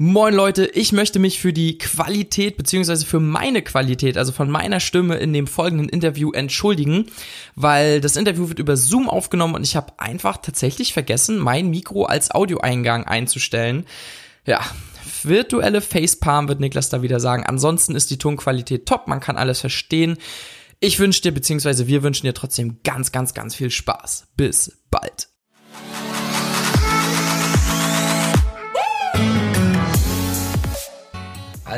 Moin Leute, ich möchte mich für die Qualität beziehungsweise für meine Qualität, also von meiner Stimme in dem folgenden Interview entschuldigen, weil das Interview wird über Zoom aufgenommen und ich habe einfach tatsächlich vergessen, mein Mikro als Audioeingang einzustellen. Ja, virtuelle Facepalm wird Niklas da wieder sagen. Ansonsten ist die Tonqualität top, man kann alles verstehen. Ich wünsche dir beziehungsweise wir wünschen dir trotzdem ganz, ganz, ganz viel Spaß. Bis bald.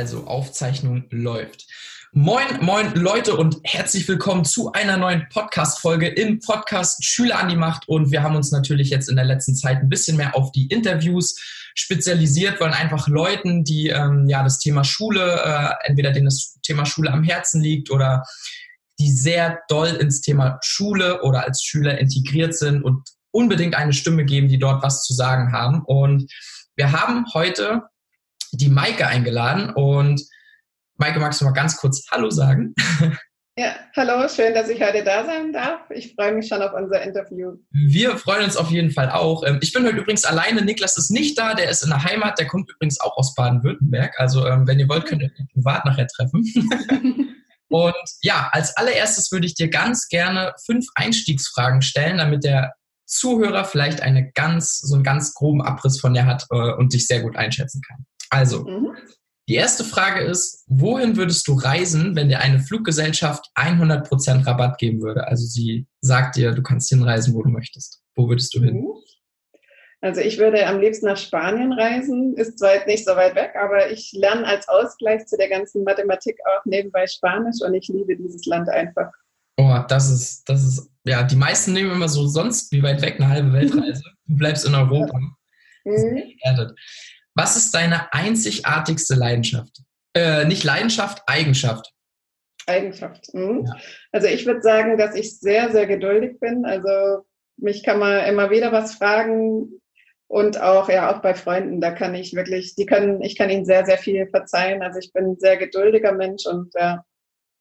Also Aufzeichnung läuft. Moin, moin Leute und herzlich willkommen zu einer neuen Podcast-Folge im Podcast Schüler an die Macht. Und wir haben uns natürlich jetzt in der letzten Zeit ein bisschen mehr auf die Interviews spezialisiert, wollen einfach Leuten, die ähm, ja das Thema Schule, äh, entweder denen das Thema Schule am Herzen liegt oder die sehr doll ins Thema Schule oder als Schüler integriert sind und unbedingt eine Stimme geben, die dort was zu sagen haben. Und wir haben heute die Maike eingeladen. Und Maike, magst du mal ganz kurz Hallo sagen? Ja, hallo, schön, dass ich heute da sein darf. Ich freue mich schon auf unser Interview. Wir freuen uns auf jeden Fall auch. Ähm, ich bin heute übrigens alleine. Niklas ist nicht da, der ist in der Heimat, der kommt übrigens auch aus Baden-Württemberg. Also, ähm, wenn ihr wollt, könnt ihr ihn privat nachher treffen. Und ja, als allererstes würde ich dir ganz gerne fünf Einstiegsfragen stellen, damit der Zuhörer vielleicht eine ganz, so einen ganz groben Abriss von dir hat äh, und dich sehr gut einschätzen kann. Also, mhm. die erste Frage ist, wohin würdest du reisen, wenn dir eine Fluggesellschaft 100% Rabatt geben würde? Also sie sagt dir, du kannst hinreisen, wo du möchtest. Wo würdest du hin? Mhm. Also ich würde am liebsten nach Spanien reisen, ist zwar nicht so weit weg, aber ich lerne als Ausgleich zu der ganzen Mathematik auch nebenbei Spanisch und ich liebe dieses Land einfach. Oh, das ist, das ist, ja, die meisten nehmen immer so sonst wie weit weg eine halbe Weltreise. Du bleibst in Europa. Mhm. Was ist deine einzigartigste Leidenschaft? Äh, nicht Leidenschaft, Eigenschaft. Eigenschaft. Mhm. Ja. Also ich würde sagen, dass ich sehr, sehr geduldig bin. Also mich kann man immer wieder was fragen und auch ja auch bei Freunden. Da kann ich wirklich, die können, ich kann ihnen sehr, sehr viel verzeihen. Also ich bin ein sehr geduldiger Mensch und ja,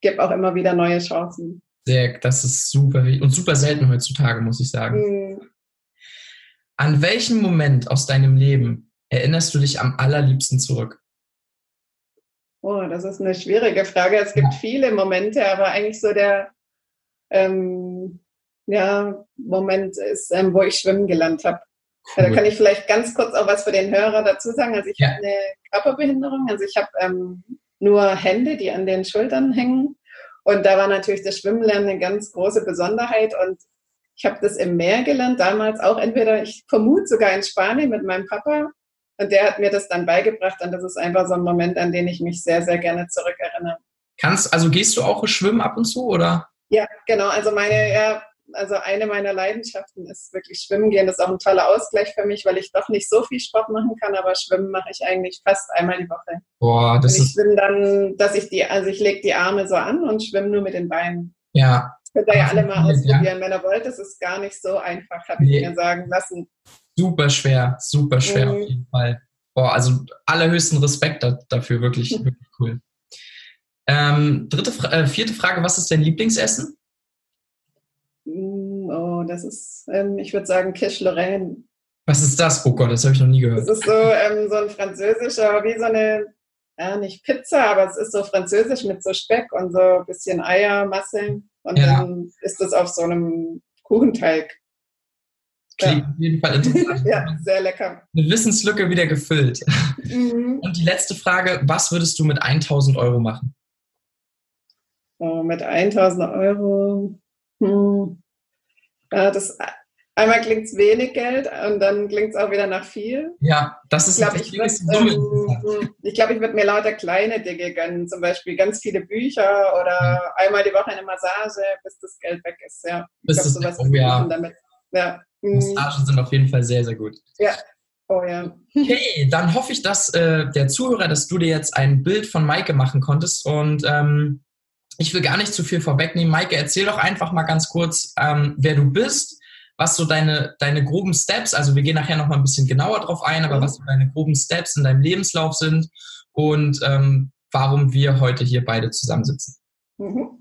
gebe auch immer wieder neue Chancen. Sehr, das ist super und super selten heutzutage, muss ich sagen. Mhm. An welchem Moment aus deinem Leben erinnerst du dich am allerliebsten zurück? Oh, das ist eine schwierige Frage. Es gibt ja. viele Momente, aber eigentlich so der ähm, ja, Moment ist, ähm, wo ich schwimmen gelernt habe. Cool. Da kann ich vielleicht ganz kurz auch was für den Hörer dazu sagen. Also ich ja. habe eine Körperbehinderung, also ich habe ähm, nur Hände, die an den Schultern hängen. Und da war natürlich das Schwimmenlernen eine ganz große Besonderheit. Und ich habe das im Meer gelernt, damals auch entweder, ich vermute sogar in Spanien mit meinem Papa und der hat mir das dann beigebracht und das ist einfach so ein Moment, an den ich mich sehr, sehr gerne zurückerinnere. Kannst, also gehst du auch schwimmen ab und zu, oder? Ja, genau. Also meine, ja, also eine meiner Leidenschaften ist wirklich Schwimmen gehen. Das ist auch ein toller Ausgleich für mich, weil ich doch nicht so viel Sport machen kann, aber Schwimmen mache ich eigentlich fast einmal die Woche. Boah, das und ich schwimme dann, dass ich die, also ich lege die Arme so an und schwimme nur mit den Beinen. Ja. Das könnt ihr ja alle mal ausprobieren, ja. wenn ihr wollt. Das ist gar nicht so einfach, habe ich mir sagen lassen. Super schwer, super schwer mhm. auf jeden Fall. Boah, also allerhöchsten Respekt dafür, wirklich, wirklich cool. Ähm, dritte, äh, vierte Frage, was ist dein Lieblingsessen? Mm, oh, das ist, ähm, ich würde sagen, Quiche Lorraine. Was ist das? Oh Gott, das habe ich noch nie gehört. Das ist so, ähm, so ein französischer, wie so eine, ja, nicht Pizza, aber es ist so französisch mit so Speck und so ein bisschen Eiermasse. Und ja. dann ist das auf so einem Kuchenteig. Klingt ja. auf jeden Fall interessant. ja, sehr lecker. Eine Wissenslücke wieder gefüllt. Mhm. Und die letzte Frage, was würdest du mit 1000 Euro machen? Oh, mit 1000 Euro. Hm. Ja, das, einmal klingt es wenig Geld und dann klingt es auch wieder nach viel. Ja, das ist ich glaube, ich würde ähm, ich glaub, ich würd mir lauter kleine Dinge gönnen, zum Beispiel ganz viele Bücher oder mhm. einmal die Woche eine Massage, bis das Geld weg ist. Ja, ich glaube, sowas oh, ja. damit. Ja. Massagen sind auf jeden Fall sehr, sehr gut. Ja. Oh ja. Okay, dann hoffe ich, dass äh, der Zuhörer, dass du dir jetzt ein Bild von Maike machen konntest. Und ähm, ich will gar nicht zu viel vorwegnehmen. Maike, erzähl doch einfach mal ganz kurz, ähm, wer du bist, was so deine, deine groben Steps, also wir gehen nachher noch mal ein bisschen genauer drauf ein, aber mhm. was so deine groben Steps in deinem Lebenslauf sind und ähm, warum wir heute hier beide zusammensitzen. Mhm.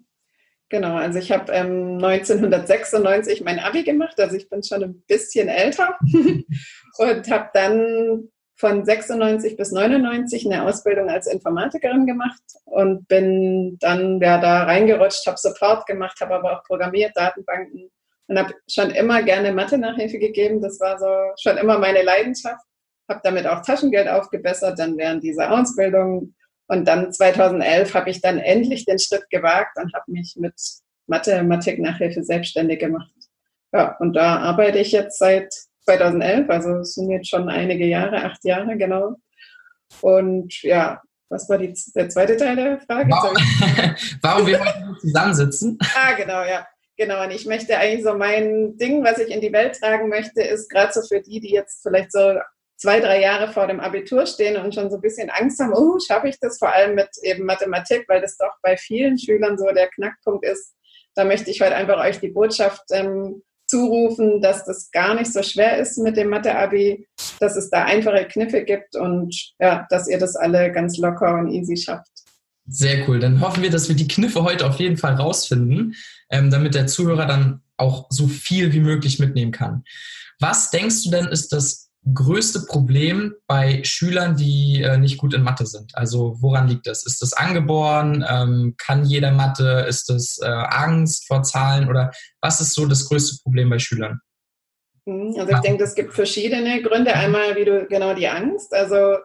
Genau, also ich habe ähm, 1996 mein Abi gemacht, also ich bin schon ein bisschen älter und habe dann von 96 bis 99 eine Ausbildung als Informatikerin gemacht und bin dann ja, da reingerutscht, habe Support gemacht, habe aber auch programmiert, Datenbanken und habe schon immer gerne Mathe-Nachhilfe gegeben. Das war so schon immer meine Leidenschaft. Habe damit auch Taschengeld aufgebessert, dann während dieser Ausbildung. Und dann 2011 habe ich dann endlich den Schritt gewagt und habe mich mit Mathe-Nachhilfe selbstständig gemacht. Ja, und da arbeite ich jetzt seit 2011, also es sind jetzt schon einige Jahre, acht Jahre genau. Und ja, was war die, der zweite Teil der Frage? Warum, warum wir heute zusammensitzen? ah, genau, ja. Genau, und ich möchte eigentlich so mein Ding, was ich in die Welt tragen möchte, ist gerade so für die, die jetzt vielleicht so zwei, drei Jahre vor dem Abitur stehen und schon so ein bisschen Angst haben, oh, schaffe ich das vor allem mit eben Mathematik, weil das doch bei vielen Schülern so der Knackpunkt ist. Da möchte ich heute einfach euch die Botschaft ähm, zurufen, dass das gar nicht so schwer ist mit dem Mathe-Abi, dass es da einfache Kniffe gibt und ja, dass ihr das alle ganz locker und easy schafft. Sehr cool. Dann hoffen wir, dass wir die Kniffe heute auf jeden Fall rausfinden, ähm, damit der Zuhörer dann auch so viel wie möglich mitnehmen kann. Was denkst du denn ist das größte Problem bei Schülern, die äh, nicht gut in Mathe sind? Also woran liegt das? Ist das angeboren? Ähm, kann jeder Mathe? Ist das äh, Angst vor Zahlen? Oder was ist so das größte Problem bei Schülern? Mhm, also ich denke, es gibt verschiedene Gründe. Einmal, wie du genau die Angst. Also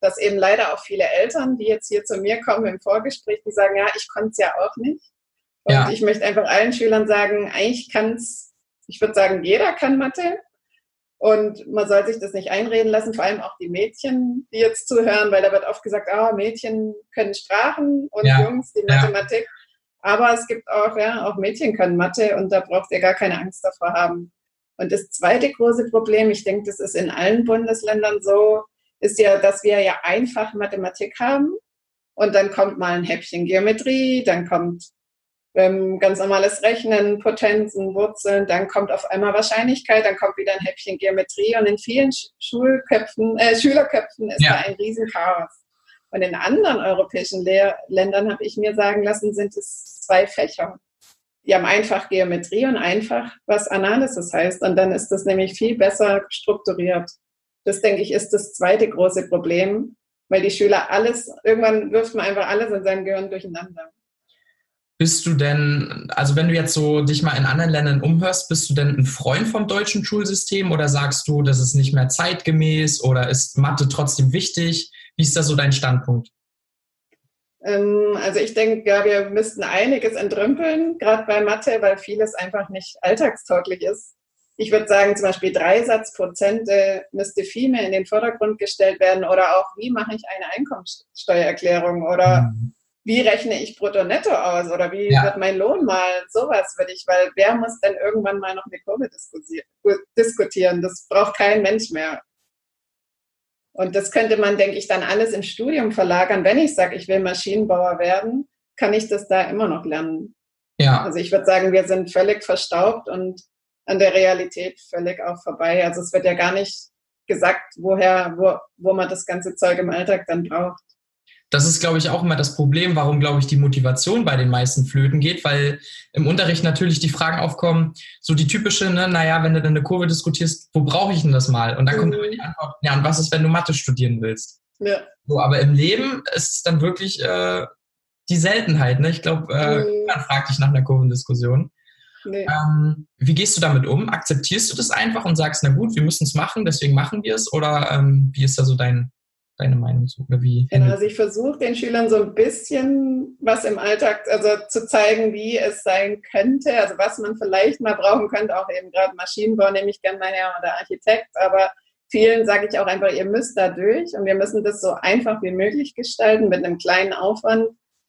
dass eben leider auch viele Eltern, die jetzt hier zu mir kommen im Vorgespräch, die sagen, ja, ich konnte es ja auch nicht. Und ja. ich möchte einfach allen Schülern sagen, eigentlich kann es, ich würde sagen, jeder kann Mathe. Und man soll sich das nicht einreden lassen, vor allem auch die Mädchen, die jetzt zuhören, weil da wird oft gesagt, ah, Mädchen können Sprachen und ja. Jungs die Mathematik. Ja. Aber es gibt auch, ja, auch Mädchen können Mathe und da braucht ihr gar keine Angst davor haben. Und das zweite große Problem, ich denke, das ist in allen Bundesländern so, ist ja, dass wir ja einfach Mathematik haben und dann kommt mal ein Häppchen Geometrie, dann kommt ähm, ganz normales Rechnen, Potenzen, Wurzeln, dann kommt auf einmal Wahrscheinlichkeit, dann kommt wieder ein Häppchen Geometrie und in vielen Schulköpfen, äh, Schülerköpfen ist ja. da ein Riesenchaos. Und in anderen europäischen Lehr Ländern habe ich mir sagen lassen, sind es zwei Fächer. Die haben einfach Geometrie und einfach was Analysis heißt. Und dann ist das nämlich viel besser strukturiert. Das, denke ich, ist das zweite große Problem, weil die Schüler alles, irgendwann wirft man einfach alles in seinem Gehirn durcheinander. Bist du denn, also wenn du jetzt so dich mal in anderen Ländern umhörst, bist du denn ein Freund vom deutschen Schulsystem oder sagst du, das ist nicht mehr zeitgemäß oder ist Mathe trotzdem wichtig? Wie ist da so dein Standpunkt? Ähm, also ich denke, ja, wir müssten einiges entrümpeln, gerade bei Mathe, weil vieles einfach nicht alltagstauglich ist. Ich würde sagen, zum Beispiel Dreisatzprozente müsste viel mehr in den Vordergrund gestellt werden oder auch, wie mache ich eine Einkommensteuererklärung oder mhm wie rechne ich Brutto-Netto aus oder wie ja. wird mein Lohn mal, sowas würde ich, weil wer muss denn irgendwann mal noch eine Kurve diskutieren? Das braucht kein Mensch mehr. Und das könnte man, denke ich, dann alles im Studium verlagern. Wenn ich sage, ich will Maschinenbauer werden, kann ich das da immer noch lernen. Ja. Also ich würde sagen, wir sind völlig verstaubt und an der Realität völlig auch vorbei. Also es wird ja gar nicht gesagt, woher, wo, wo man das ganze Zeug im Alltag dann braucht das ist, glaube ich, auch immer das Problem, warum, glaube ich, die Motivation bei den meisten flöten geht, weil im Unterricht natürlich die Fragen aufkommen, so die typische, ne, naja, wenn du dann eine Kurve diskutierst, wo brauche ich denn das mal? Und dann mhm. kommt immer die Antwort, ja, und was ist, wenn du Mathe studieren willst? Ja. So, aber im Leben ist es dann wirklich äh, die Seltenheit, ne? Ich glaube, äh, mhm. man fragt dich nach einer Kurvendiskussion. Nee. Ähm, wie gehst du damit um? Akzeptierst du das einfach und sagst, na gut, wir müssen es machen, deswegen machen wir es? Oder ähm, wie ist da so dein, deine Meinung zu? Oder wie genau, also ich versuche den Schülern so ein bisschen was im Alltag, also zu zeigen, wie es sein könnte, also was man vielleicht mal brauchen könnte, auch eben gerade Maschinenbau nehme ich gerne mal her oder Architekt, aber vielen sage ich auch einfach, ihr müsst da durch und wir müssen das so einfach wie möglich gestalten mit einem kleinen Aufwand,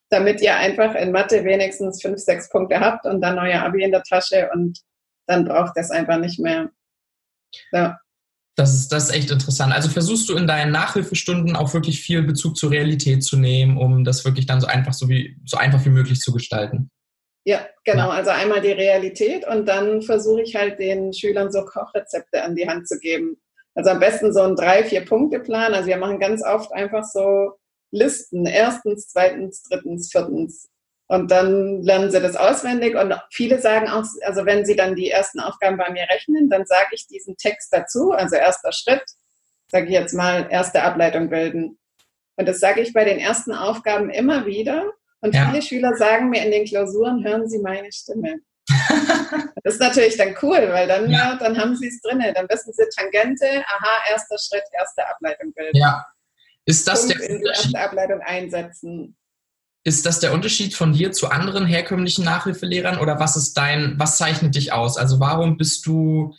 damit ihr einfach in Mathe wenigstens fünf, sechs Punkte habt und dann euer Abi in der Tasche und dann braucht das einfach nicht mehr. Ja. Das ist, das ist echt interessant. Also versuchst du in deinen Nachhilfestunden auch wirklich viel Bezug zur Realität zu nehmen, um das wirklich dann so einfach, so wie, so einfach wie möglich zu gestalten. Ja, genau. Also einmal die Realität und dann versuche ich halt den Schülern so Kochrezepte an die Hand zu geben. Also am besten so ein drei, vier Punkte Plan. Also wir machen ganz oft einfach so Listen. Erstens, zweitens, drittens, viertens. Und dann lernen sie das auswendig. Und viele sagen auch, also wenn sie dann die ersten Aufgaben bei mir rechnen, dann sage ich diesen Text dazu, also erster Schritt. sage ich jetzt mal, erste Ableitung bilden. Und das sage ich bei den ersten Aufgaben immer wieder. Und ja. viele Schüler sagen mir in den Klausuren, hören Sie meine Stimme. das ist natürlich dann cool, weil dann, ja. dann haben sie es drin. Dann wissen sie Tangente, aha, erster Schritt, erste Ableitung bilden. Ja. Ist das Punkt der die erste Ableitung einsetzen? Ist das der Unterschied von dir zu anderen herkömmlichen Nachhilfelehrern oder was ist dein, was zeichnet dich aus? Also warum bist du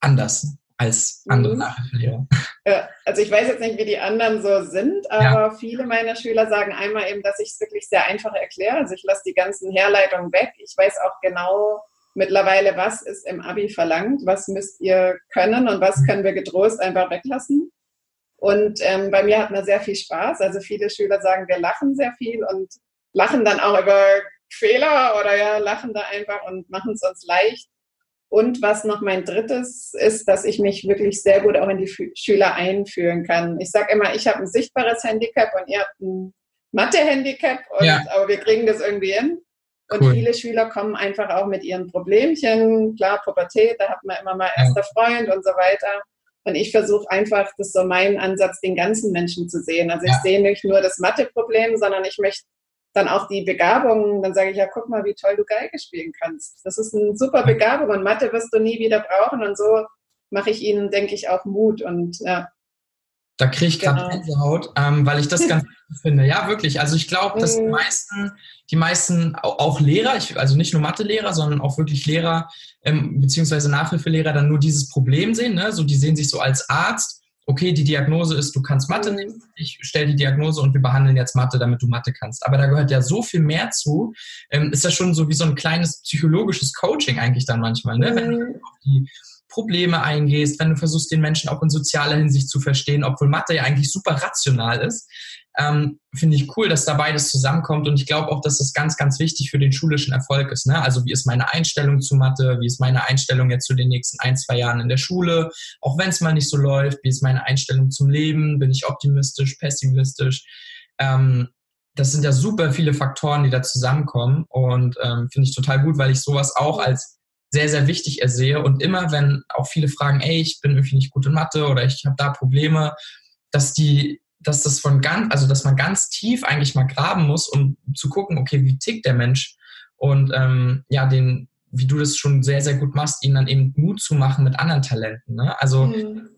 anders als andere mhm. Nachhilfelehrer? Ja, also ich weiß jetzt nicht, wie die anderen so sind, aber ja. viele meiner Schüler sagen einmal eben, dass ich es wirklich sehr einfach erkläre. Also ich lasse die ganzen Herleitungen weg. Ich weiß auch genau mittlerweile, was ist im Abi verlangt, was müsst ihr können und was mhm. können wir getrost einfach weglassen. Und ähm, bei mir hat man sehr viel Spaß. Also viele Schüler sagen, wir lachen sehr viel und lachen dann auch über Fehler oder ja, lachen da einfach und machen es uns leicht. Und was noch mein drittes ist, dass ich mich wirklich sehr gut auch in die Schüler einfühlen kann. Ich sage immer, ich habe ein sichtbares Handicap und ihr habt ein Mathe-Handicap, ja. aber wir kriegen das irgendwie hin. Und cool. viele Schüler kommen einfach auch mit ihren Problemchen. Klar, Pubertät, da hat man immer mal erster Freund und so weiter. Und ich versuche einfach, das ist so mein Ansatz, den ganzen Menschen zu sehen. Also ich ja. sehe nicht nur das Mathe-Problem, sondern ich möchte dann auch die Begabung, dann sage ich, ja, guck mal, wie toll du Geige spielen kannst. Das ist eine super Begabung und Mathe wirst du nie wieder brauchen und so mache ich ihnen, denke ich, auch Mut und ja. Da kriege ich gerade genau. Gänsehaut, ähm, weil ich das ganz finde. Ja, wirklich. Also ich glaube, dass die mhm. meisten, die meisten, auch Lehrer, ich, also nicht nur Mathelehrer, sondern auch wirklich Lehrer ähm, beziehungsweise Nachhilfelehrer dann nur dieses Problem sehen. Ne? So, die sehen sich so als Arzt. Okay, die Diagnose ist, du kannst Mathe mhm. nicht. Ich stelle die Diagnose und wir behandeln jetzt Mathe, damit du Mathe kannst. Aber da gehört ja so viel mehr zu. Ähm, ist ja schon so wie so ein kleines psychologisches Coaching eigentlich dann manchmal, ne? Wenn du mhm. auf die Probleme eingehst, wenn du versuchst, den Menschen auch in sozialer Hinsicht zu verstehen, obwohl Mathe ja eigentlich super rational ist, ähm, finde ich cool, dass da beides zusammenkommt. Und ich glaube auch, dass das ganz, ganz wichtig für den schulischen Erfolg ist. Ne? Also wie ist meine Einstellung zu Mathe? Wie ist meine Einstellung jetzt zu den nächsten ein, zwei Jahren in der Schule? Auch wenn es mal nicht so läuft, wie ist meine Einstellung zum Leben? Bin ich optimistisch, pessimistisch? Ähm, das sind ja super viele Faktoren, die da zusammenkommen und ähm, finde ich total gut, weil ich sowas auch als sehr, sehr wichtig ersehe. Und immer, wenn auch viele fragen, ey, ich bin irgendwie nicht gut in Mathe oder ich habe da Probleme, dass die, dass das von ganz, also dass man ganz tief eigentlich mal graben muss, um zu gucken, okay, wie tickt der Mensch? Und ähm, ja, den, wie du das schon sehr, sehr gut machst, ihnen dann eben Mut zu machen mit anderen Talenten. Ne? Also mhm.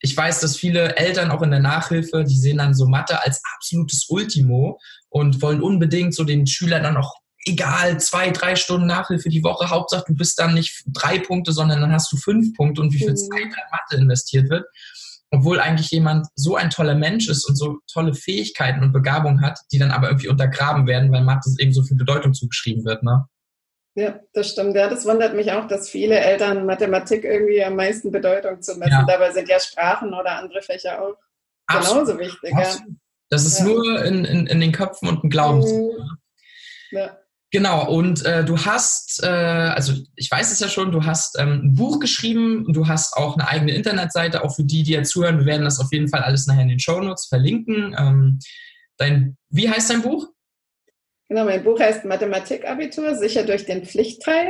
ich weiß, dass viele Eltern auch in der Nachhilfe, die sehen dann so Mathe als absolutes Ultimo und wollen unbedingt so den Schüler dann auch egal, zwei, drei Stunden Nachhilfe die Woche, Hauptsache du bist dann nicht drei Punkte, sondern dann hast du fünf Punkte und wie viel mhm. Zeit in Mathe investiert wird. Obwohl eigentlich jemand so ein toller Mensch ist und so tolle Fähigkeiten und Begabung hat, die dann aber irgendwie untergraben werden, weil Mathe eben so viel Bedeutung zugeschrieben wird, ne? Ja, das stimmt. Ja, das wundert mich auch, dass viele Eltern Mathematik irgendwie am meisten Bedeutung zu messen. Ja. Dabei sind ja Sprachen oder andere Fächer auch Absolut. genauso wichtig. Absolut. Ja. Das ist ja. nur in, in, in den Köpfen und im Glauben. Mhm. Ja. Genau, und äh, du hast, äh, also ich weiß es ja schon, du hast ähm, ein Buch geschrieben, du hast auch eine eigene Internetseite, auch für die, die jetzt zuhören, wir werden das auf jeden Fall alles nachher in den Show Notes verlinken. Ähm, dein, wie heißt dein Buch? Genau, mein Buch heißt Mathematikabitur, sicher durch den Pflichtteil.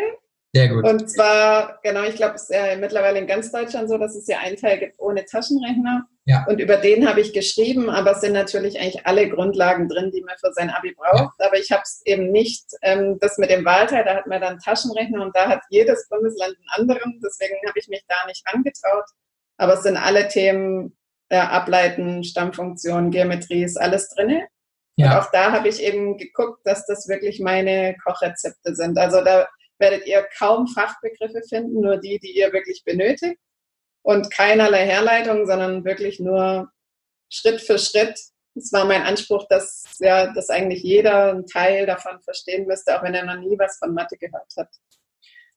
Sehr gut. Und zwar, genau, ich glaube, es ist ja mittlerweile in ganz Deutschland so, dass es ja einen Teil gibt ohne Taschenrechner. Ja. Und über den habe ich geschrieben, aber es sind natürlich eigentlich alle Grundlagen drin, die man für sein Abi braucht. Ja. Aber ich habe es eben nicht, ähm, das mit dem Wahlteil, da hat man dann Taschenrechner und da hat jedes Bundesland einen anderen. Deswegen habe ich mich da nicht angetraut. Aber es sind alle Themen, ja, Ableiten, Stammfunktion, Geometrie, ist alles drin. Ja. Und auch da habe ich eben geguckt, dass das wirklich meine Kochrezepte sind. Also da werdet ihr kaum Fachbegriffe finden, nur die, die ihr wirklich benötigt. Und keinerlei Herleitung, sondern wirklich nur Schritt für Schritt. Es war mein Anspruch, dass, ja, dass eigentlich jeder einen Teil davon verstehen müsste, auch wenn er noch nie was von Mathe gehört hat.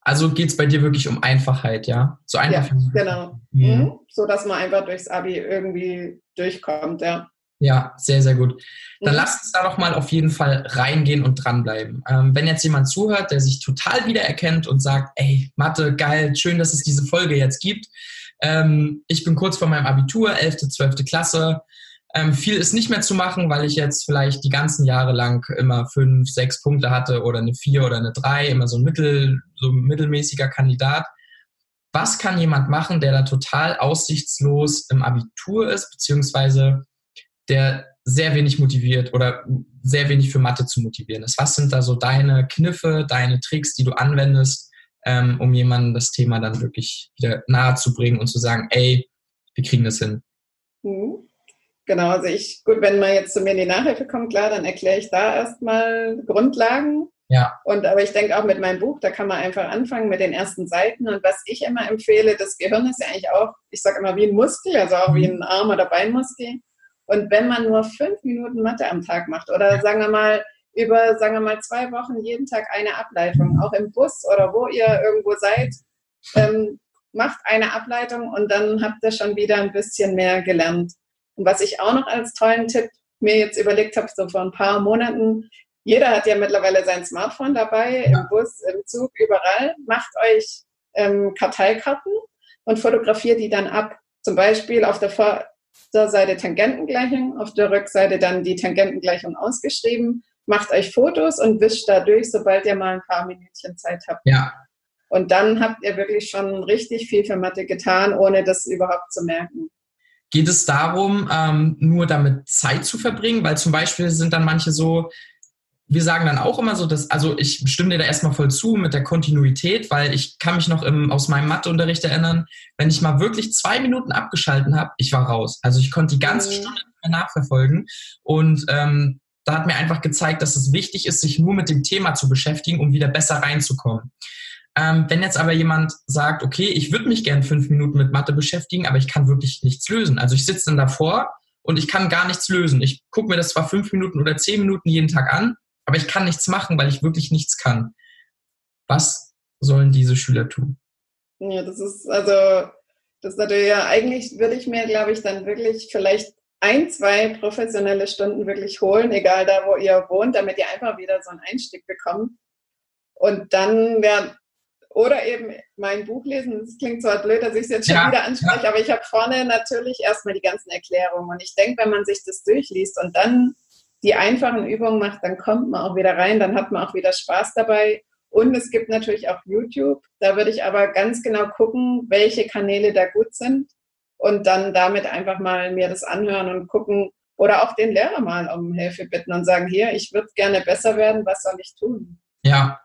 Also geht es bei dir wirklich um Einfachheit, ja? So einfach. Ja, genau. Mhm. mhm. So dass man einfach durchs Abi irgendwie durchkommt, ja. Ja, sehr, sehr gut. Dann mhm. lasst uns da doch mal auf jeden Fall reingehen und dranbleiben. Ähm, wenn jetzt jemand zuhört, der sich total wiedererkennt und sagt, ey, Mathe, geil, schön, dass es diese Folge jetzt gibt. Ähm, ich bin kurz vor meinem Abitur, 11., 12. Klasse. Ähm, viel ist nicht mehr zu machen, weil ich jetzt vielleicht die ganzen Jahre lang immer fünf, sechs Punkte hatte oder eine vier oder eine drei, immer so ein mittel, so ein mittelmäßiger Kandidat. was kann jemand machen, der da total aussichtslos im Abitur ist, beziehungsweise der sehr wenig motiviert oder sehr wenig für Mathe zu motivieren ist? Was sind da so deine Kniffe, deine Tricks, die du anwendest, ähm, um jemandem das Thema dann wirklich wieder nahe zu bringen und zu sagen, ey, wir kriegen das hin? Mhm. Genau, also ich, gut, wenn man jetzt zu mir in die Nachhilfe kommt, klar, dann erkläre ich da erstmal Grundlagen. Ja. Und aber ich denke auch mit meinem Buch, da kann man einfach anfangen mit den ersten Seiten. Und was ich immer empfehle, das Gehirn ist ja eigentlich auch, ich sage immer wie ein Muskel, also auch wie ein Arm- oder Beinmuskel. Und wenn man nur fünf Minuten Mathe am Tag macht oder sagen wir mal über, sagen wir mal, zwei Wochen jeden Tag eine Ableitung, auch im Bus oder wo ihr irgendwo seid, ähm, macht eine Ableitung und dann habt ihr schon wieder ein bisschen mehr gelernt. Und was ich auch noch als tollen Tipp mir jetzt überlegt habe, so vor ein paar Monaten, jeder hat ja mittlerweile sein Smartphone dabei, im Bus, im Zug, überall. Macht euch ähm, Karteikarten und fotografiert die dann ab. Zum Beispiel auf der Vorderseite Tangentengleichung, auf der Rückseite dann die Tangentengleichung ausgeschrieben. Macht euch Fotos und wischt da durch, sobald ihr mal ein paar Minütchen Zeit habt. Ja. Und dann habt ihr wirklich schon richtig viel für Mathe getan, ohne das überhaupt zu merken. Geht es darum, ähm, nur damit Zeit zu verbringen? Weil zum Beispiel sind dann manche so, wir sagen dann auch immer so, dass, also ich stimme dir da erstmal voll zu mit der Kontinuität, weil ich kann mich noch im, aus meinem Matheunterricht erinnern, wenn ich mal wirklich zwei Minuten abgeschalten habe, ich war raus. Also ich konnte die ganze mhm. Stunde nicht mehr nachverfolgen und ähm, da hat mir einfach gezeigt, dass es wichtig ist, sich nur mit dem Thema zu beschäftigen, um wieder besser reinzukommen. Ähm, wenn jetzt aber jemand sagt, okay, ich würde mich gern fünf Minuten mit Mathe beschäftigen, aber ich kann wirklich nichts lösen. Also ich sitze dann davor und ich kann gar nichts lösen. Ich gucke mir das zwar fünf Minuten oder zehn Minuten jeden Tag an, aber ich kann nichts machen, weil ich wirklich nichts kann. Was sollen diese Schüler tun? Ja, das ist also, das ist natürlich ja, eigentlich würde ich mir, glaube ich, dann wirklich vielleicht ein, zwei professionelle Stunden wirklich holen, egal da, wo ihr wohnt, damit ihr einfach wieder so einen Einstieg bekommt. Und dann wäre oder eben mein Buch lesen. Das klingt zwar blöd, dass ich es jetzt schon ja, wieder anspreche, ja. aber ich habe vorne natürlich erstmal die ganzen Erklärungen. Und ich denke, wenn man sich das durchliest und dann die einfachen Übungen macht, dann kommt man auch wieder rein, dann hat man auch wieder Spaß dabei. Und es gibt natürlich auch YouTube. Da würde ich aber ganz genau gucken, welche Kanäle da gut sind und dann damit einfach mal mir das anhören und gucken oder auch den Lehrer mal um Hilfe bitten und sagen, hier, ich würde gerne besser werden, was soll ich tun? Ja,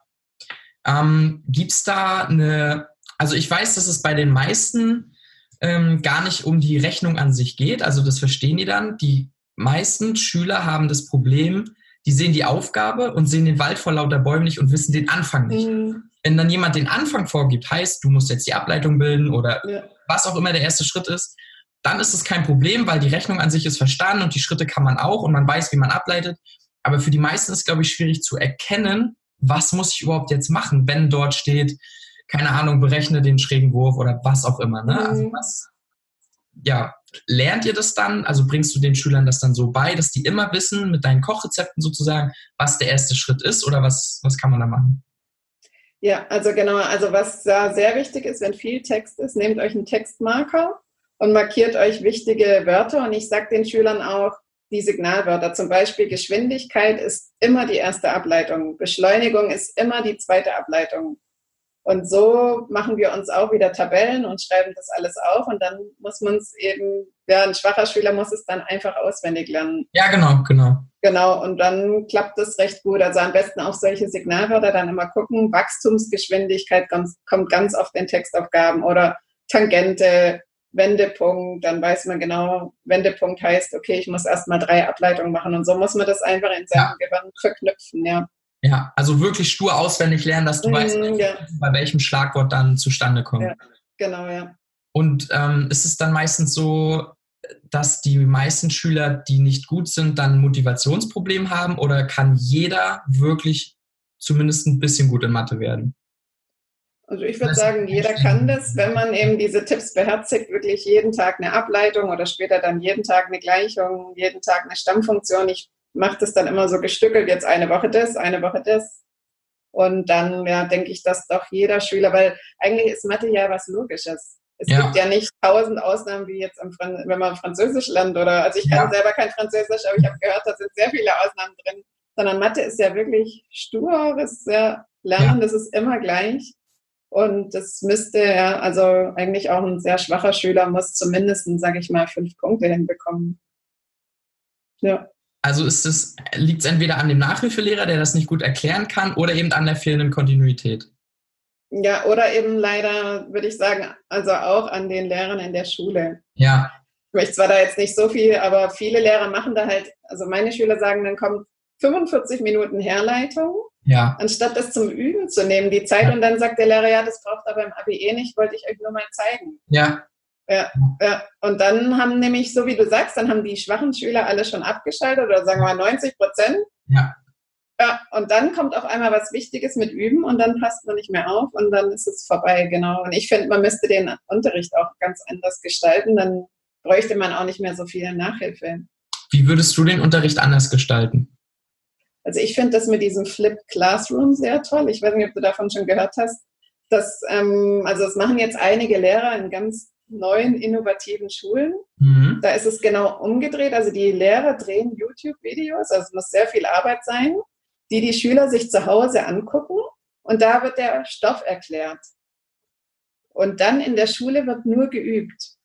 ähm, Gibt es da eine, also ich weiß, dass es bei den meisten ähm, gar nicht um die Rechnung an sich geht, also das verstehen die dann. Die meisten Schüler haben das Problem, die sehen die Aufgabe und sehen den Wald vor lauter Bäumen nicht und wissen den Anfang nicht. Mhm. Wenn dann jemand den Anfang vorgibt, heißt, du musst jetzt die Ableitung bilden oder ja. was auch immer der erste Schritt ist, dann ist es kein Problem, weil die Rechnung an sich ist verstanden und die Schritte kann man auch und man weiß, wie man ableitet. Aber für die meisten ist, glaube ich, schwierig zu erkennen, was muss ich überhaupt jetzt machen, wenn dort steht, keine Ahnung, berechne den schrägen Wurf oder was auch immer. Ne? Also mhm. Also was, ja, lernt ihr das dann? Also bringst du den Schülern das dann so bei, dass die immer wissen, mit deinen Kochrezepten sozusagen, was der erste Schritt ist oder was, was kann man da machen? Ja, also genau, also was da sehr wichtig ist, wenn viel Text ist, nehmt euch einen Textmarker und markiert euch wichtige Wörter. Und ich sage den Schülern auch, die Signalwörter. Zum Beispiel Geschwindigkeit ist immer die erste Ableitung. Beschleunigung ist immer die zweite Ableitung. Und so machen wir uns auch wieder Tabellen und schreiben das alles auf. Und dann muss man es eben, ja, ein schwacher Schüler muss es dann einfach auswendig lernen. Ja, genau, genau. Genau, und dann klappt das recht gut. Also am besten auch solche Signalwörter dann immer gucken. Wachstumsgeschwindigkeit kommt, ganz oft in Textaufgaben oder Tangente, Wendepunkt, dann weiß man genau, Wendepunkt heißt, okay, ich muss erstmal drei Ableitungen machen und so muss man das einfach in seinem ja. Gehirn verknüpfen, ja. Ja, also wirklich stur auswendig lernen, dass du mm, weißt, ja. bei welchem Schlagwort dann zustande kommt. Ja, genau, ja. Und ähm, ist es dann meistens so, dass die meisten Schüler, die nicht gut sind, dann ein Motivationsproblem haben oder kann jeder wirklich zumindest ein bisschen gut in Mathe werden? Also ich würde sagen, jeder kann das, wenn man eben diese Tipps beherzigt, wirklich jeden Tag eine Ableitung oder später dann jeden Tag eine Gleichung, jeden Tag eine Stammfunktion. Ich mache das dann immer so gestückelt, jetzt eine Woche das, eine Woche das. Und dann ja, denke ich, dass doch jeder Schüler, weil eigentlich ist Mathe ja was Logisches. Es ja. gibt ja nicht tausend Ausnahmen wie jetzt, wenn man Französisch lernt oder, also ich kann ja. selber kein Französisch, aber ich habe gehört, da sind sehr viele Ausnahmen drin. Sondern Mathe ist ja wirklich stur, das ist ja Lernen, das ist immer gleich. Und das müsste ja, also eigentlich auch ein sehr schwacher Schüler muss zumindest, sage ich mal, fünf Punkte hinbekommen. Ja. Also ist es, liegt es entweder an dem Nachhilfelehrer, der das nicht gut erklären kann, oder eben an der fehlenden Kontinuität? Ja, oder eben leider, würde ich sagen, also auch an den Lehrern in der Schule. Ja. Ich möchte zwar da jetzt nicht so viel, aber viele Lehrer machen da halt, also meine Schüler sagen, dann kommt 45 Minuten Herleitung, ja. anstatt das zum Üben zu nehmen, die Zeit. Ja. Und dann sagt der Lehrer, ja, das braucht aber im ABE nicht, wollte ich euch nur mal zeigen. Ja. Ja, ja. Und dann haben nämlich, so wie du sagst, dann haben die schwachen Schüler alle schon abgeschaltet oder sagen wir mal 90 Prozent. Ja. Ja, und dann kommt auf einmal was Wichtiges mit Üben und dann passt man nicht mehr auf und dann ist es vorbei, genau. Und ich finde, man müsste den Unterricht auch ganz anders gestalten, dann bräuchte man auch nicht mehr so viel Nachhilfe. Wie würdest du den Unterricht anders gestalten? Also ich finde das mit diesem Flipped Classroom sehr toll. Ich weiß nicht, ob du davon schon gehört hast. Das, ähm, also das machen jetzt einige Lehrer in ganz neuen, innovativen Schulen. Mhm. Da ist es genau umgedreht. Also die Lehrer drehen YouTube-Videos, also es muss sehr viel Arbeit sein, die die Schüler sich zu Hause angucken und da wird der Stoff erklärt. Und dann in der Schule wird nur geübt.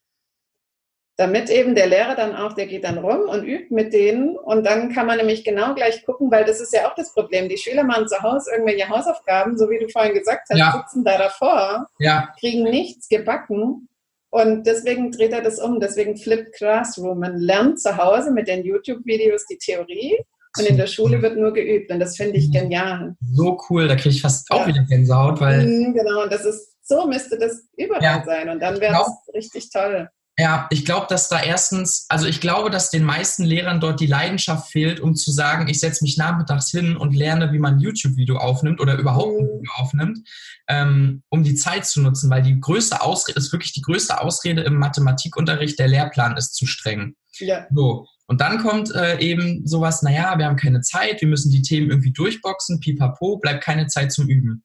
Damit eben der Lehrer dann auch, der geht dann rum und übt mit denen und dann kann man nämlich genau gleich gucken, weil das ist ja auch das Problem. Die Schüler machen zu Hause irgendwelche Hausaufgaben, so wie du vorhin gesagt hast, ja. sitzen da davor, ja. kriegen nichts gebacken und deswegen dreht er das um. Deswegen Flipped Classroom. Man lernt zu Hause mit den YouTube-Videos die Theorie und in der Schule wird nur geübt. Und das finde ich genial. So cool, da kriege ich fast auch ja. wieder Gänsehaut, weil. Mhm, genau, und das ist, so müsste das überall ja. sein. Und dann wäre das richtig toll. Ja, ich glaube, dass da erstens, also ich glaube, dass den meisten Lehrern dort die Leidenschaft fehlt, um zu sagen, ich setze mich nachmittags hin und lerne, wie man ein YouTube-Video aufnimmt oder überhaupt ein mhm. Video aufnimmt, ähm, um die Zeit zu nutzen, weil die größte Ausrede ist wirklich die größte Ausrede im Mathematikunterricht, der Lehrplan ist zu streng. Ja. So. Und dann kommt äh, eben sowas, naja, wir haben keine Zeit, wir müssen die Themen irgendwie durchboxen, pipapo, bleibt keine Zeit zum Üben.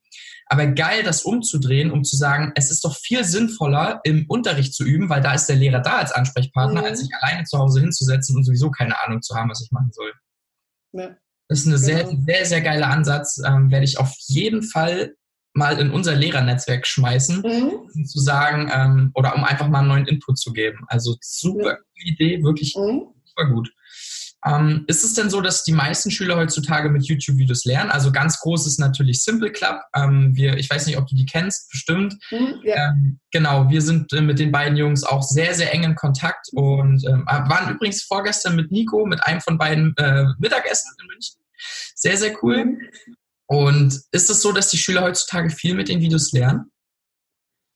Aber geil, das umzudrehen, um zu sagen, es ist doch viel sinnvoller, im Unterricht zu üben, weil da ist der Lehrer da als Ansprechpartner, mhm. als sich alleine zu Hause hinzusetzen und sowieso keine Ahnung zu haben, was ich machen soll. Ja. Das ist ein genau. sehr, sehr, sehr geiler Ansatz. Ähm, werde ich auf jeden Fall mal in unser Lehrernetzwerk schmeißen, mhm. um zu sagen, ähm, oder um einfach mal einen neuen Input zu geben. Also super ja. Idee, wirklich mhm. super gut. Ähm, ist es denn so, dass die meisten Schüler heutzutage mit YouTube-Videos lernen? Also ganz groß ist natürlich Simple Club. Ähm, wir, ich weiß nicht, ob du die kennst, bestimmt. Mhm, ja. ähm, genau, wir sind äh, mit den beiden Jungs auch sehr, sehr eng in Kontakt und ähm, waren übrigens vorgestern mit Nico, mit einem von beiden äh, Mittagessen in München. Sehr, sehr cool. Mhm. Und ist es so, dass die Schüler heutzutage viel mit den Videos lernen?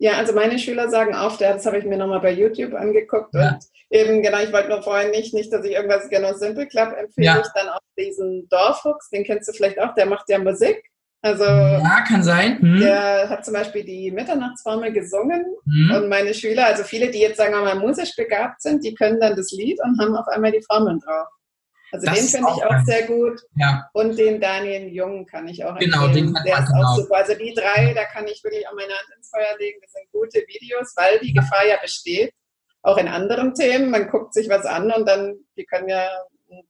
Ja, also meine Schüler sagen oft, das habe ich mir nochmal bei YouTube angeguckt ja. und eben, genau, ich wollte nur vorhin nicht, nicht, dass ich irgendwas genau Simple Club empfehle, ja. ich dann auch diesen Dorffuchs, den kennst du vielleicht auch, der macht ja Musik. Also, ja, kann sein. Hm. Der hat zum Beispiel die Mitternachtsformel gesungen hm. und meine Schüler, also viele, die jetzt sagen wir mal musisch begabt sind, die können dann das Lied und haben auf einmal die Formeln drauf. Also das den finde ich auch sehr gut. Ja. Und den Daniel Jung kann ich auch genau, empfehlen. Den der ist genau. auch super. Also die drei, da kann ich wirklich auch meine Hand ins Feuer legen. Das sind gute Videos, weil die Gefahr ja besteht. Auch in anderen Themen. Man guckt sich was an und dann, die können ja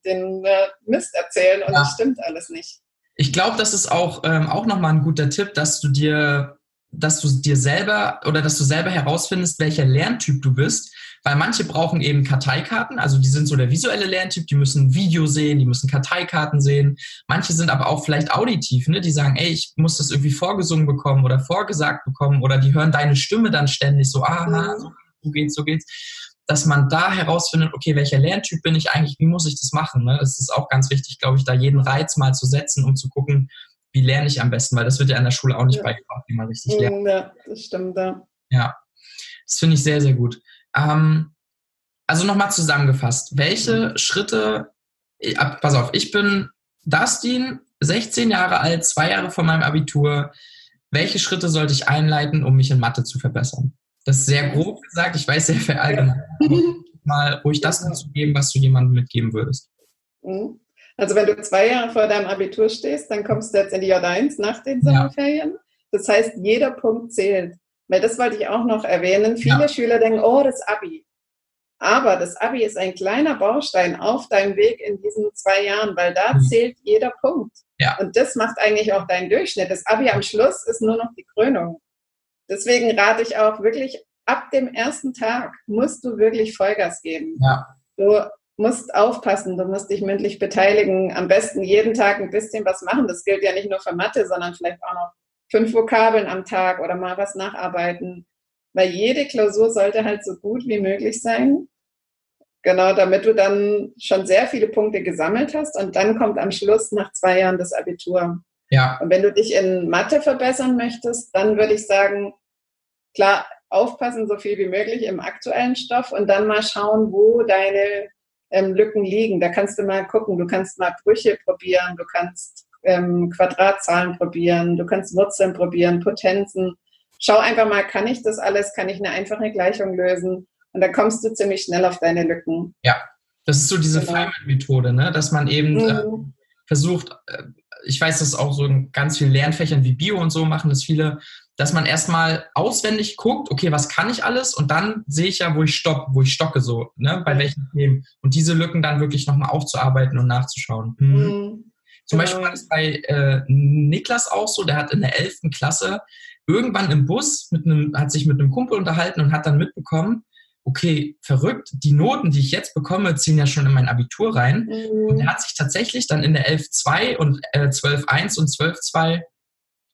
den äh, Mist erzählen und ja. das stimmt alles nicht. Ich glaube, das ist auch, ähm, auch nochmal ein guter Tipp, dass du dir dass du dir selber oder dass du selber herausfindest, welcher Lerntyp du bist, weil manche brauchen eben Karteikarten, also die sind so der visuelle Lerntyp, die müssen Video sehen, die müssen Karteikarten sehen. Manche sind aber auch vielleicht auditiv, ne? die sagen, ey, ich muss das irgendwie vorgesungen bekommen oder vorgesagt bekommen oder die hören deine Stimme dann ständig so, aha, so, so geht's, so geht's. Dass man da herausfindet, okay, welcher Lerntyp bin ich eigentlich, wie muss ich das machen? Ne? Das ist auch ganz wichtig, glaube ich, da jeden Reiz mal zu setzen, um zu gucken, wie lerne ich am besten, weil das wird ja an der Schule auch nicht ja. beigebracht, wie man richtig lernt. Ja, das stimmt, ja. Ja, das finde ich sehr, sehr gut. Ähm, also nochmal zusammengefasst, welche mhm. Schritte, ab, pass auf, ich bin Dustin, 16 Jahre alt, zwei Jahre vor meinem Abitur. Welche Schritte sollte ich einleiten, um mich in Mathe zu verbessern? Das ist sehr grob gesagt, ich weiß sehr verallgemeinert. Ja. Mal ruhig das geben, was du jemandem mitgeben würdest. Mhm. Also wenn du zwei Jahre vor deinem Abitur stehst, dann kommst du jetzt in die J1 nach den Sommerferien. Ja. Das heißt, jeder Punkt zählt. Weil das wollte ich auch noch erwähnen. Viele ja. Schüler denken, oh, das Abi. Aber das Abi ist ein kleiner Baustein auf deinem Weg in diesen zwei Jahren, weil da mhm. zählt jeder Punkt. Ja. Und das macht eigentlich auch deinen Durchschnitt. Das Abi am Schluss ist nur noch die Krönung. deswegen rate ich auch wirklich, ab dem ersten Tag musst du wirklich Vollgas geben. Ja. Du musst aufpassen, du musst dich mündlich beteiligen, am besten jeden Tag ein bisschen was machen. Das gilt ja nicht nur für Mathe, sondern vielleicht auch noch fünf Vokabeln am Tag oder mal was nacharbeiten. Weil jede Klausur sollte halt so gut wie möglich sein. Genau, damit du dann schon sehr viele Punkte gesammelt hast und dann kommt am Schluss nach zwei Jahren das Abitur. Ja. Und wenn du dich in Mathe verbessern möchtest, dann würde ich sagen, klar, aufpassen, so viel wie möglich im aktuellen Stoff und dann mal schauen, wo deine ähm, Lücken liegen. Da kannst du mal gucken, du kannst mal Brüche probieren, du kannst ähm, Quadratzahlen probieren, du kannst Wurzeln probieren, Potenzen. Schau einfach mal, kann ich das alles? Kann ich eine einfache Gleichung lösen? Und dann kommst du ziemlich schnell auf deine Lücken. Ja, das ist so diese genau. Feynman-Methode, ne? dass man eben mhm. äh, versucht, äh, ich weiß, dass auch so in ganz vielen Lernfächern wie Bio und so machen das viele, dass man erstmal auswendig guckt, okay, was kann ich alles? Und dann sehe ich ja, wo ich stopp, wo ich stocke so, ne? bei welchen Themen. Und diese Lücken dann wirklich nochmal aufzuarbeiten und nachzuschauen. Mhm. Mhm. Zum Beispiel war das bei äh, Niklas auch so, der hat in der 11. Klasse irgendwann im Bus mit einem, hat sich mit einem Kumpel unterhalten und hat dann mitbekommen, okay, verrückt, die Noten, die ich jetzt bekomme, ziehen ja schon in mein Abitur rein. Mhm. Und er hat sich tatsächlich dann in der 11.2 und äh, 12.1 und 12.2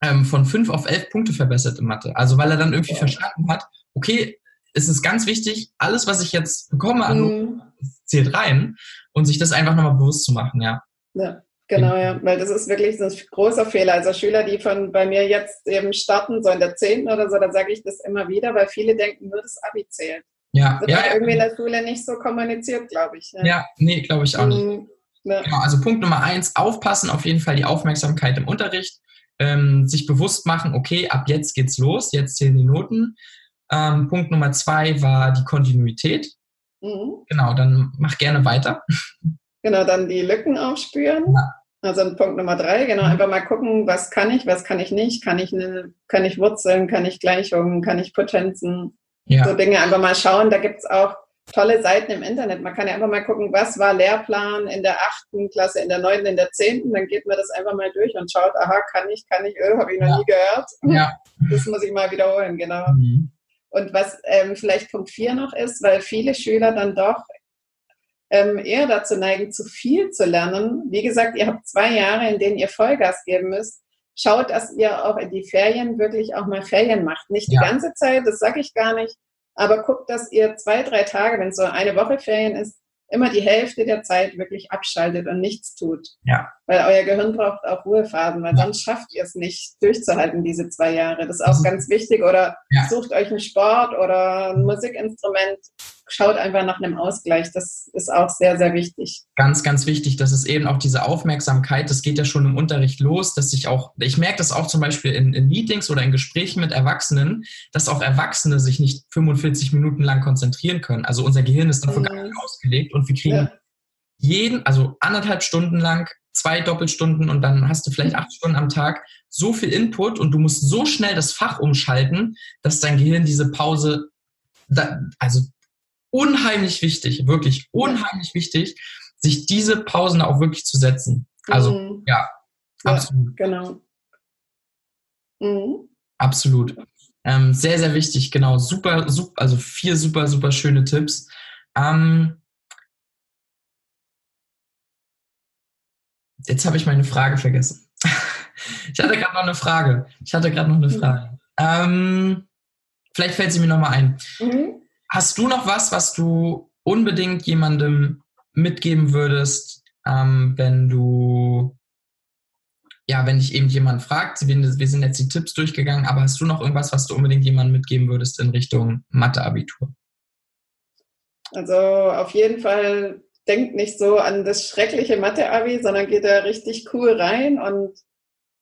ähm, von 5 auf 11 Punkte verbessert in Mathe. Also weil er dann irgendwie ja. verstanden hat, okay, es ist ganz wichtig, alles, was ich jetzt bekomme an mhm. zählt rein und sich das einfach nochmal bewusst zu machen, ja. Ja. Genau, ja, weil das ist wirklich ein großer Fehler. Also Schüler, die von bei mir jetzt eben starten, so in der 10. oder so, da sage ich das immer wieder, weil viele denken, nur das Abi zählt. Ja, wird ja, ja, irgendwie in der Schule nicht so kommuniziert, glaube ich. Ja, ja nee, glaube ich auch nicht. Mhm. Genau, also Punkt Nummer eins, aufpassen, auf jeden Fall die Aufmerksamkeit im Unterricht, ähm, sich bewusst machen, okay, ab jetzt geht's los, jetzt zählen die Noten. Ähm, Punkt Nummer zwei war die Kontinuität. Mhm. Genau, dann mach gerne weiter. Genau, dann die Lücken aufspüren. Ja. Also Punkt Nummer drei, genau, mhm. einfach mal gucken, was kann ich, was kann ich nicht, kann ich, eine, kann ich Wurzeln, kann ich Gleichungen, kann ich Potenzen, ja. so Dinge einfach mal schauen. Da gibt es auch tolle Seiten im Internet. Man kann ja einfach mal gucken, was war Lehrplan in der achten Klasse, in der neunten, in der zehnten. Dann geht man das einfach mal durch und schaut, aha, kann ich, kann ich, öh, habe ich noch ja. nie gehört. Ja. Das muss ich mal wiederholen, genau. Mhm. Und was ähm, vielleicht Punkt vier noch ist, weil viele Schüler dann doch ähm, eher dazu neigen, zu viel zu lernen. Wie gesagt, ihr habt zwei Jahre, in denen ihr Vollgas geben müsst. Schaut, dass ihr auch in die Ferien wirklich auch mal Ferien macht. Nicht die ja. ganze Zeit, das sage ich gar nicht, aber guckt, dass ihr zwei, drei Tage, wenn es so eine Woche Ferien ist, immer die Hälfte der Zeit wirklich abschaltet und nichts tut. Ja. Weil euer Gehirn braucht auch Ruhephasen, weil ja. sonst schafft ihr es nicht durchzuhalten, diese zwei Jahre. Das ist auch ganz wichtig. Oder ja. sucht euch einen Sport oder ein Musikinstrument. Schaut einfach nach einem Ausgleich. Das ist auch sehr, sehr wichtig. Ganz, ganz wichtig. Das ist eben auch diese Aufmerksamkeit. Das geht ja schon im Unterricht los, dass ich auch, ich merke das auch zum Beispiel in, in Meetings oder in Gesprächen mit Erwachsenen, dass auch Erwachsene sich nicht 45 Minuten lang konzentrieren können. Also unser Gehirn ist dafür mhm. gar nicht ausgelegt und wir kriegen ja. jeden, also anderthalb Stunden lang zwei Doppelstunden und dann hast du vielleicht acht Stunden am Tag so viel Input und du musst so schnell das Fach umschalten, dass dein Gehirn diese Pause, da, also unheimlich wichtig, wirklich unheimlich wichtig, sich diese Pausen auch wirklich zu setzen. Also mhm. ja, absolut. Ja, genau. Mhm. Absolut. Ähm, sehr, sehr wichtig, genau. Super, super, also vier super, super schöne Tipps. Ähm, Jetzt habe ich meine Frage vergessen. ich hatte gerade noch eine Frage. Ich hatte gerade noch eine mhm. Frage. Ähm, vielleicht fällt sie mir nochmal ein. Mhm. Hast du noch was, was du unbedingt jemandem mitgeben würdest, ähm, wenn du, ja, wenn dich eben jemand fragt, wir, sind jetzt die Tipps durchgegangen, aber hast du noch irgendwas, was du unbedingt jemandem mitgeben würdest in Richtung Mathe-Abitur? Also auf jeden Fall denkt nicht so an das schreckliche Mathe-Abi, sondern geht da richtig cool rein und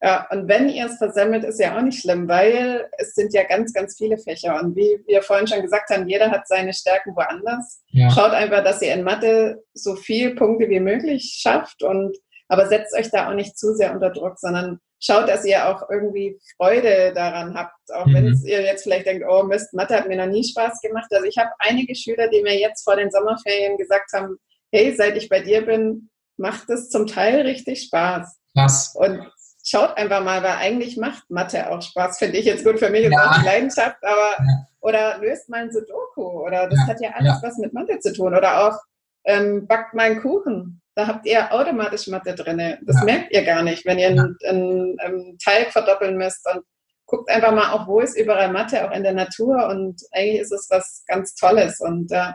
ja, und wenn ihr es versemmelt, ist ja auch nicht schlimm, weil es sind ja ganz, ganz viele Fächer. Und wie wir vorhin schon gesagt haben, jeder hat seine Stärken woanders. Ja. Schaut einfach, dass ihr in Mathe so viele Punkte wie möglich schafft und aber setzt euch da auch nicht zu sehr unter Druck, sondern schaut, dass ihr auch irgendwie Freude daran habt. Auch mhm. wenn ihr jetzt vielleicht denkt, oh Mist, Mathe hat mir noch nie Spaß gemacht. Also ich habe einige Schüler, die mir jetzt vor den Sommerferien gesagt haben, hey, seit ich bei dir bin, macht es zum Teil richtig Spaß. Was? Und schaut einfach mal, weil eigentlich macht Mathe auch Spaß, finde ich jetzt gut für mich, ist ja. auch die Leidenschaft, aber ja. oder löst mal ein Sudoku oder das ja. hat ja alles was mit Mathe zu tun oder auch ähm, backt mal einen Kuchen. Da habt ihr automatisch Mathe drin. Das merkt ihr gar nicht, wenn ihr einen, einen, einen Teig verdoppeln müsst und guckt einfach mal auch, wo ist überall Mathe, auch in der Natur und eigentlich ist es was ganz Tolles und äh,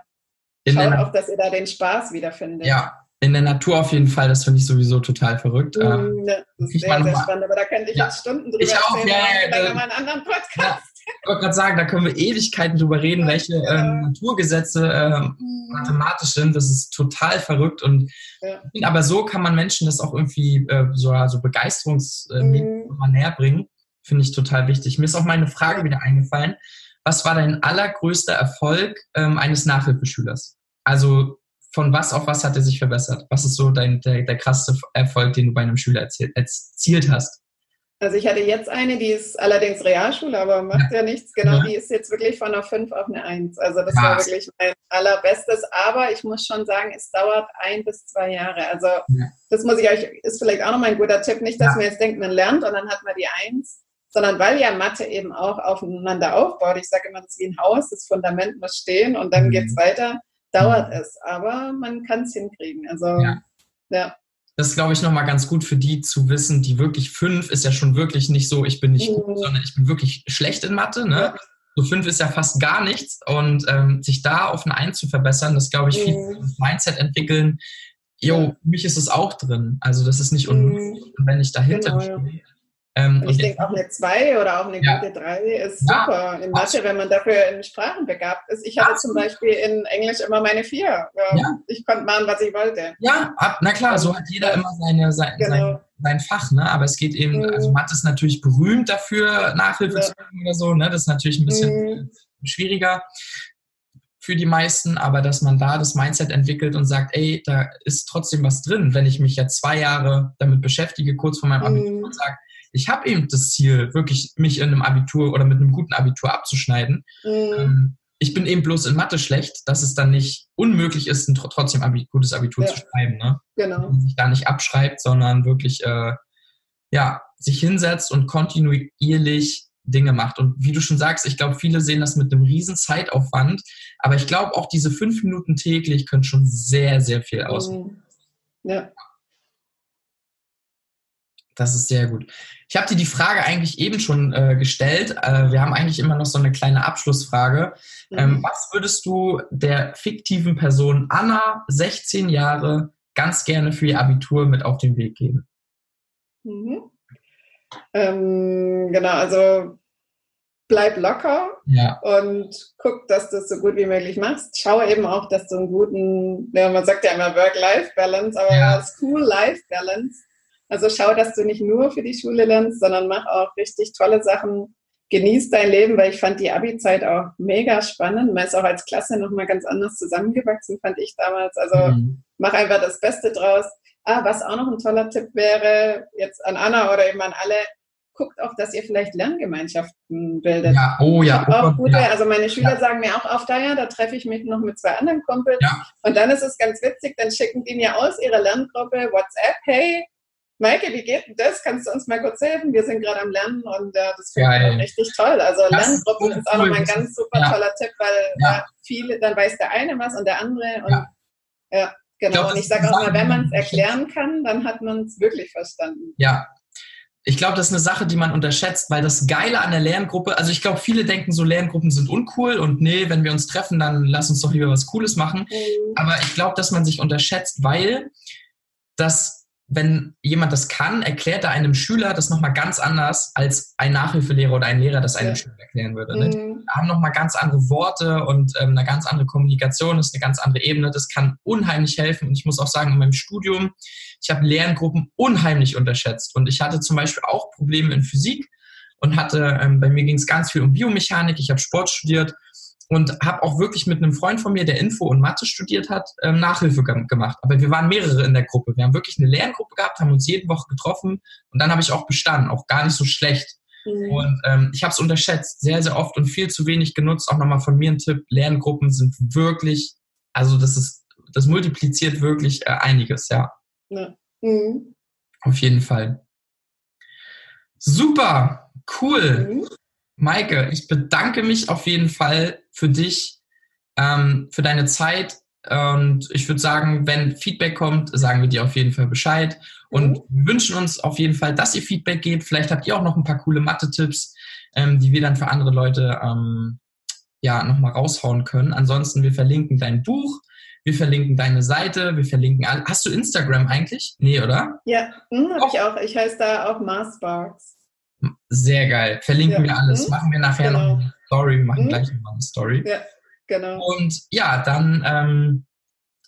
schaut auch, dass ihr da den Spaß wiederfindet. Ja, in der Natur auf jeden Fall, das finde ich sowieso total verrückt. Mm, ähm, ja, das ist sehr, sehr spannend, aber da könnte ich ja, jetzt Stunden drüber ich auch, erzählen, ja, ja, mal einen anderen Podcast. Ja, ich wollte gerade sagen, da können wir Ewigkeiten drüber reden, welche ähm, Naturgesetze mm. mathematisch sind. Das ist total verrückt und aber so kann man Menschen das auch irgendwie äh, so also Begeisterungsmedien äh, mm. näher bringen. Finde ich total wichtig. Mir ist auch meine Frage wieder eingefallen. Was war dein allergrößter Erfolg ähm, eines Nachhilfeschülers? Also von was auf was hat er sich verbessert? Was ist so dein, der, der krasseste Erfolg, den du bei einem Schüler erzielt, erzielt hast? Also ich hatte jetzt eine, die ist allerdings Realschule, aber macht ja, ja nichts. Genau, ja. die ist jetzt wirklich von einer 5 auf eine 1. Also das ja. war wirklich mein allerbestes. Aber ich muss schon sagen, es dauert ein bis zwei Jahre. Also das muss ich euch, ist vielleicht auch noch mal ein guter Tipp. Nicht, dass man jetzt denkt, man lernt und dann hat man die 1, sondern weil ja Mathe eben auch aufeinander aufbaut. Ich sage immer, das ist wie ein Haus, das Fundament muss stehen und dann mhm. geht es weiter dauert es, aber man kann es hinkriegen. Also, ja. ja. Das ist, glaube ich, nochmal ganz gut für die zu wissen, die wirklich fünf ist ja schon wirklich nicht so, ich bin nicht mhm. gut, sondern ich bin wirklich schlecht in Mathe. Ne? Ja. So fünf ist ja fast gar nichts und ähm, sich da auf eine Eins zu verbessern, das glaube ich, viel mhm. Mindset entwickeln. Jo, für mich ist es auch drin. Also das ist nicht unmöglich. Mhm. Und wenn ich dahinter genau, stehe, ähm, ich denke, auch eine 2 oder auch eine ja. gute 3 ist ja. super in Mathe, wenn man dafür in Sprachen begabt ist. Ich hatte zum Beispiel in Englisch immer meine 4. Ja. Ich konnte machen, was ich wollte. Ja, na klar, so hat jeder immer seine, sein, genau. sein, sein Fach. Ne? Aber es geht eben, mhm. also Mathe ist natürlich berühmt dafür, Nachhilfe zu machen oder so. Ne? Das ist natürlich ein bisschen mhm. schwieriger für die meisten, aber dass man da das Mindset entwickelt und sagt, ey, da ist trotzdem was drin, wenn ich mich ja zwei Jahre damit beschäftige, kurz vor meinem Abitur mhm. und sage, ich habe eben das Ziel, wirklich mich in einem Abitur oder mit einem guten Abitur abzuschneiden. Mhm. Ähm, ich bin eben bloß in Mathe schlecht, dass es dann nicht unmöglich ist, ein trotzdem Abi gutes Abitur ja. zu schreiben. Ne? Genau. Dass man sich da nicht abschreibt, sondern wirklich äh, ja, sich hinsetzt und kontinuierlich Dinge macht. Und wie du schon sagst, ich glaube, viele sehen das mit einem riesen Zeitaufwand, aber ich glaube auch diese fünf Minuten täglich können schon sehr, sehr viel ausmachen. Mhm. Ja. Das ist sehr gut. Ich habe dir die Frage eigentlich eben schon äh, gestellt. Äh, wir haben eigentlich immer noch so eine kleine Abschlussfrage. Mhm. Ähm, was würdest du der fiktiven Person Anna, 16 Jahre, ganz gerne für ihr Abitur mit auf den Weg geben? Mhm. Ähm, genau, also bleib locker ja. und guck, dass du es so gut wie möglich machst. Schau eben auch, dass du einen guten, ja, man sagt ja immer Work-Life-Balance, aber ja. School-Life-Balance also schau, dass du nicht nur für die Schule lernst, sondern mach auch richtig tolle Sachen. Genieß dein Leben, weil ich fand die Abi-Zeit auch mega spannend. Man ist auch als Klasse nochmal ganz anders zusammengewachsen, fand ich damals. Also mhm. mach einfach das Beste draus. Ah, was auch noch ein toller Tipp wäre, jetzt an Anna oder eben an alle, guckt auch, dass ihr vielleicht Lerngemeinschaften bildet. Ja, oh ja. Oh auch gute, ja. Also meine Schüler ja. sagen mir auch oft, ja, da treffe ich mich noch mit zwei anderen Kumpels. Ja. Und dann ist es ganz witzig, dann schicken die mir aus ihrer Lerngruppe WhatsApp, hey, Maike, wie geht denn das? Kannst du uns mal kurz helfen? Wir sind gerade am Lernen und äh, das finde ich richtig toll. Also das Lerngruppen ist, ist auch nochmal ein ganz super ja. toller Tipp, weil ja. viele, dann weiß der eine was und der andere und ja, genau. Glaub, und ich sage auch mal, wenn man es erklären kann, dann hat man es wirklich verstanden. Ja, ich glaube, das ist eine Sache, die man unterschätzt, weil das Geile an der Lerngruppe, also ich glaube, viele denken so, Lerngruppen sind uncool und nee, wenn wir uns treffen, dann lass uns doch lieber was Cooles machen. Mhm. Aber ich glaube, dass man sich unterschätzt, weil das wenn jemand das kann, erklärt er einem Schüler das nochmal ganz anders, als ein Nachhilfelehrer oder ein Lehrer das einem ja. Schüler erklären würde. Ne? Mhm. Die haben nochmal ganz andere Worte und ähm, eine ganz andere Kommunikation, ist eine ganz andere Ebene. Das kann unheimlich helfen. Und ich muss auch sagen, in meinem Studium, ich habe Lerngruppen unheimlich unterschätzt. Und ich hatte zum Beispiel auch Probleme in Physik und hatte, ähm, bei mir ging es ganz viel um Biomechanik, ich habe Sport studiert und habe auch wirklich mit einem Freund von mir, der Info und Mathe studiert hat, ähm, Nachhilfe gemacht. Aber wir waren mehrere in der Gruppe. Wir haben wirklich eine Lerngruppe gehabt, haben uns jede Woche getroffen und dann habe ich auch bestanden, auch gar nicht so schlecht. Mhm. Und ähm, ich habe es unterschätzt, sehr, sehr oft und viel zu wenig genutzt. Auch nochmal von mir ein Tipp, Lerngruppen sind wirklich, also das ist, das multipliziert wirklich äh, einiges, ja. ja. Mhm. Auf jeden Fall. Super, cool. Mhm. Maike, ich bedanke mich auf jeden Fall für dich, ähm, für deine Zeit. Und ich würde sagen, wenn Feedback kommt, sagen wir dir auf jeden Fall Bescheid und mhm. wünschen uns auf jeden Fall, dass ihr Feedback gebt. Vielleicht habt ihr auch noch ein paar coole Mathe-Tipps, ähm, die wir dann für andere Leute ähm, ja nochmal raushauen können. Ansonsten, wir verlinken dein Buch, wir verlinken deine Seite, wir verlinken all. Hast du Instagram eigentlich? Nee, oder? Ja, hm, habe ich auch. Ich heiße da auch Marsparks. Sehr geil. Verlinken ja. wir alles. Hm? Machen wir nachher genau. noch eine Story. Wir machen hm? gleich noch eine Story. Ja, genau. Und ja, dann, ähm,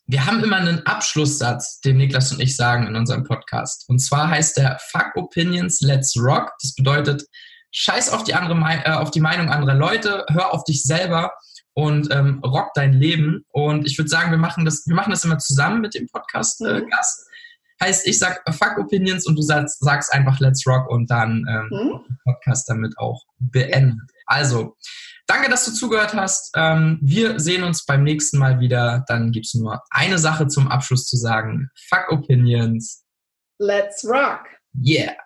wir haben immer einen Abschlusssatz, den Niklas und ich sagen in unserem Podcast. Und zwar heißt der Fuck Opinions, Let's Rock. Das bedeutet, scheiß auf die, andere, äh, auf die Meinung anderer Leute, hör auf dich selber und ähm, rock dein Leben. Und ich würde sagen, wir machen das, wir machen das immer zusammen mit dem Podcast-Gast. Äh, heißt, ich sag Fuck Opinions und du sagst, sagst einfach Let's Rock und dann ähm, mhm. den Podcast damit auch beendet. Also, danke, dass du zugehört hast. Ähm, wir sehen uns beim nächsten Mal wieder. Dann gibt es nur eine Sache zum Abschluss zu sagen. Fuck Opinions. Let's Rock. Yeah.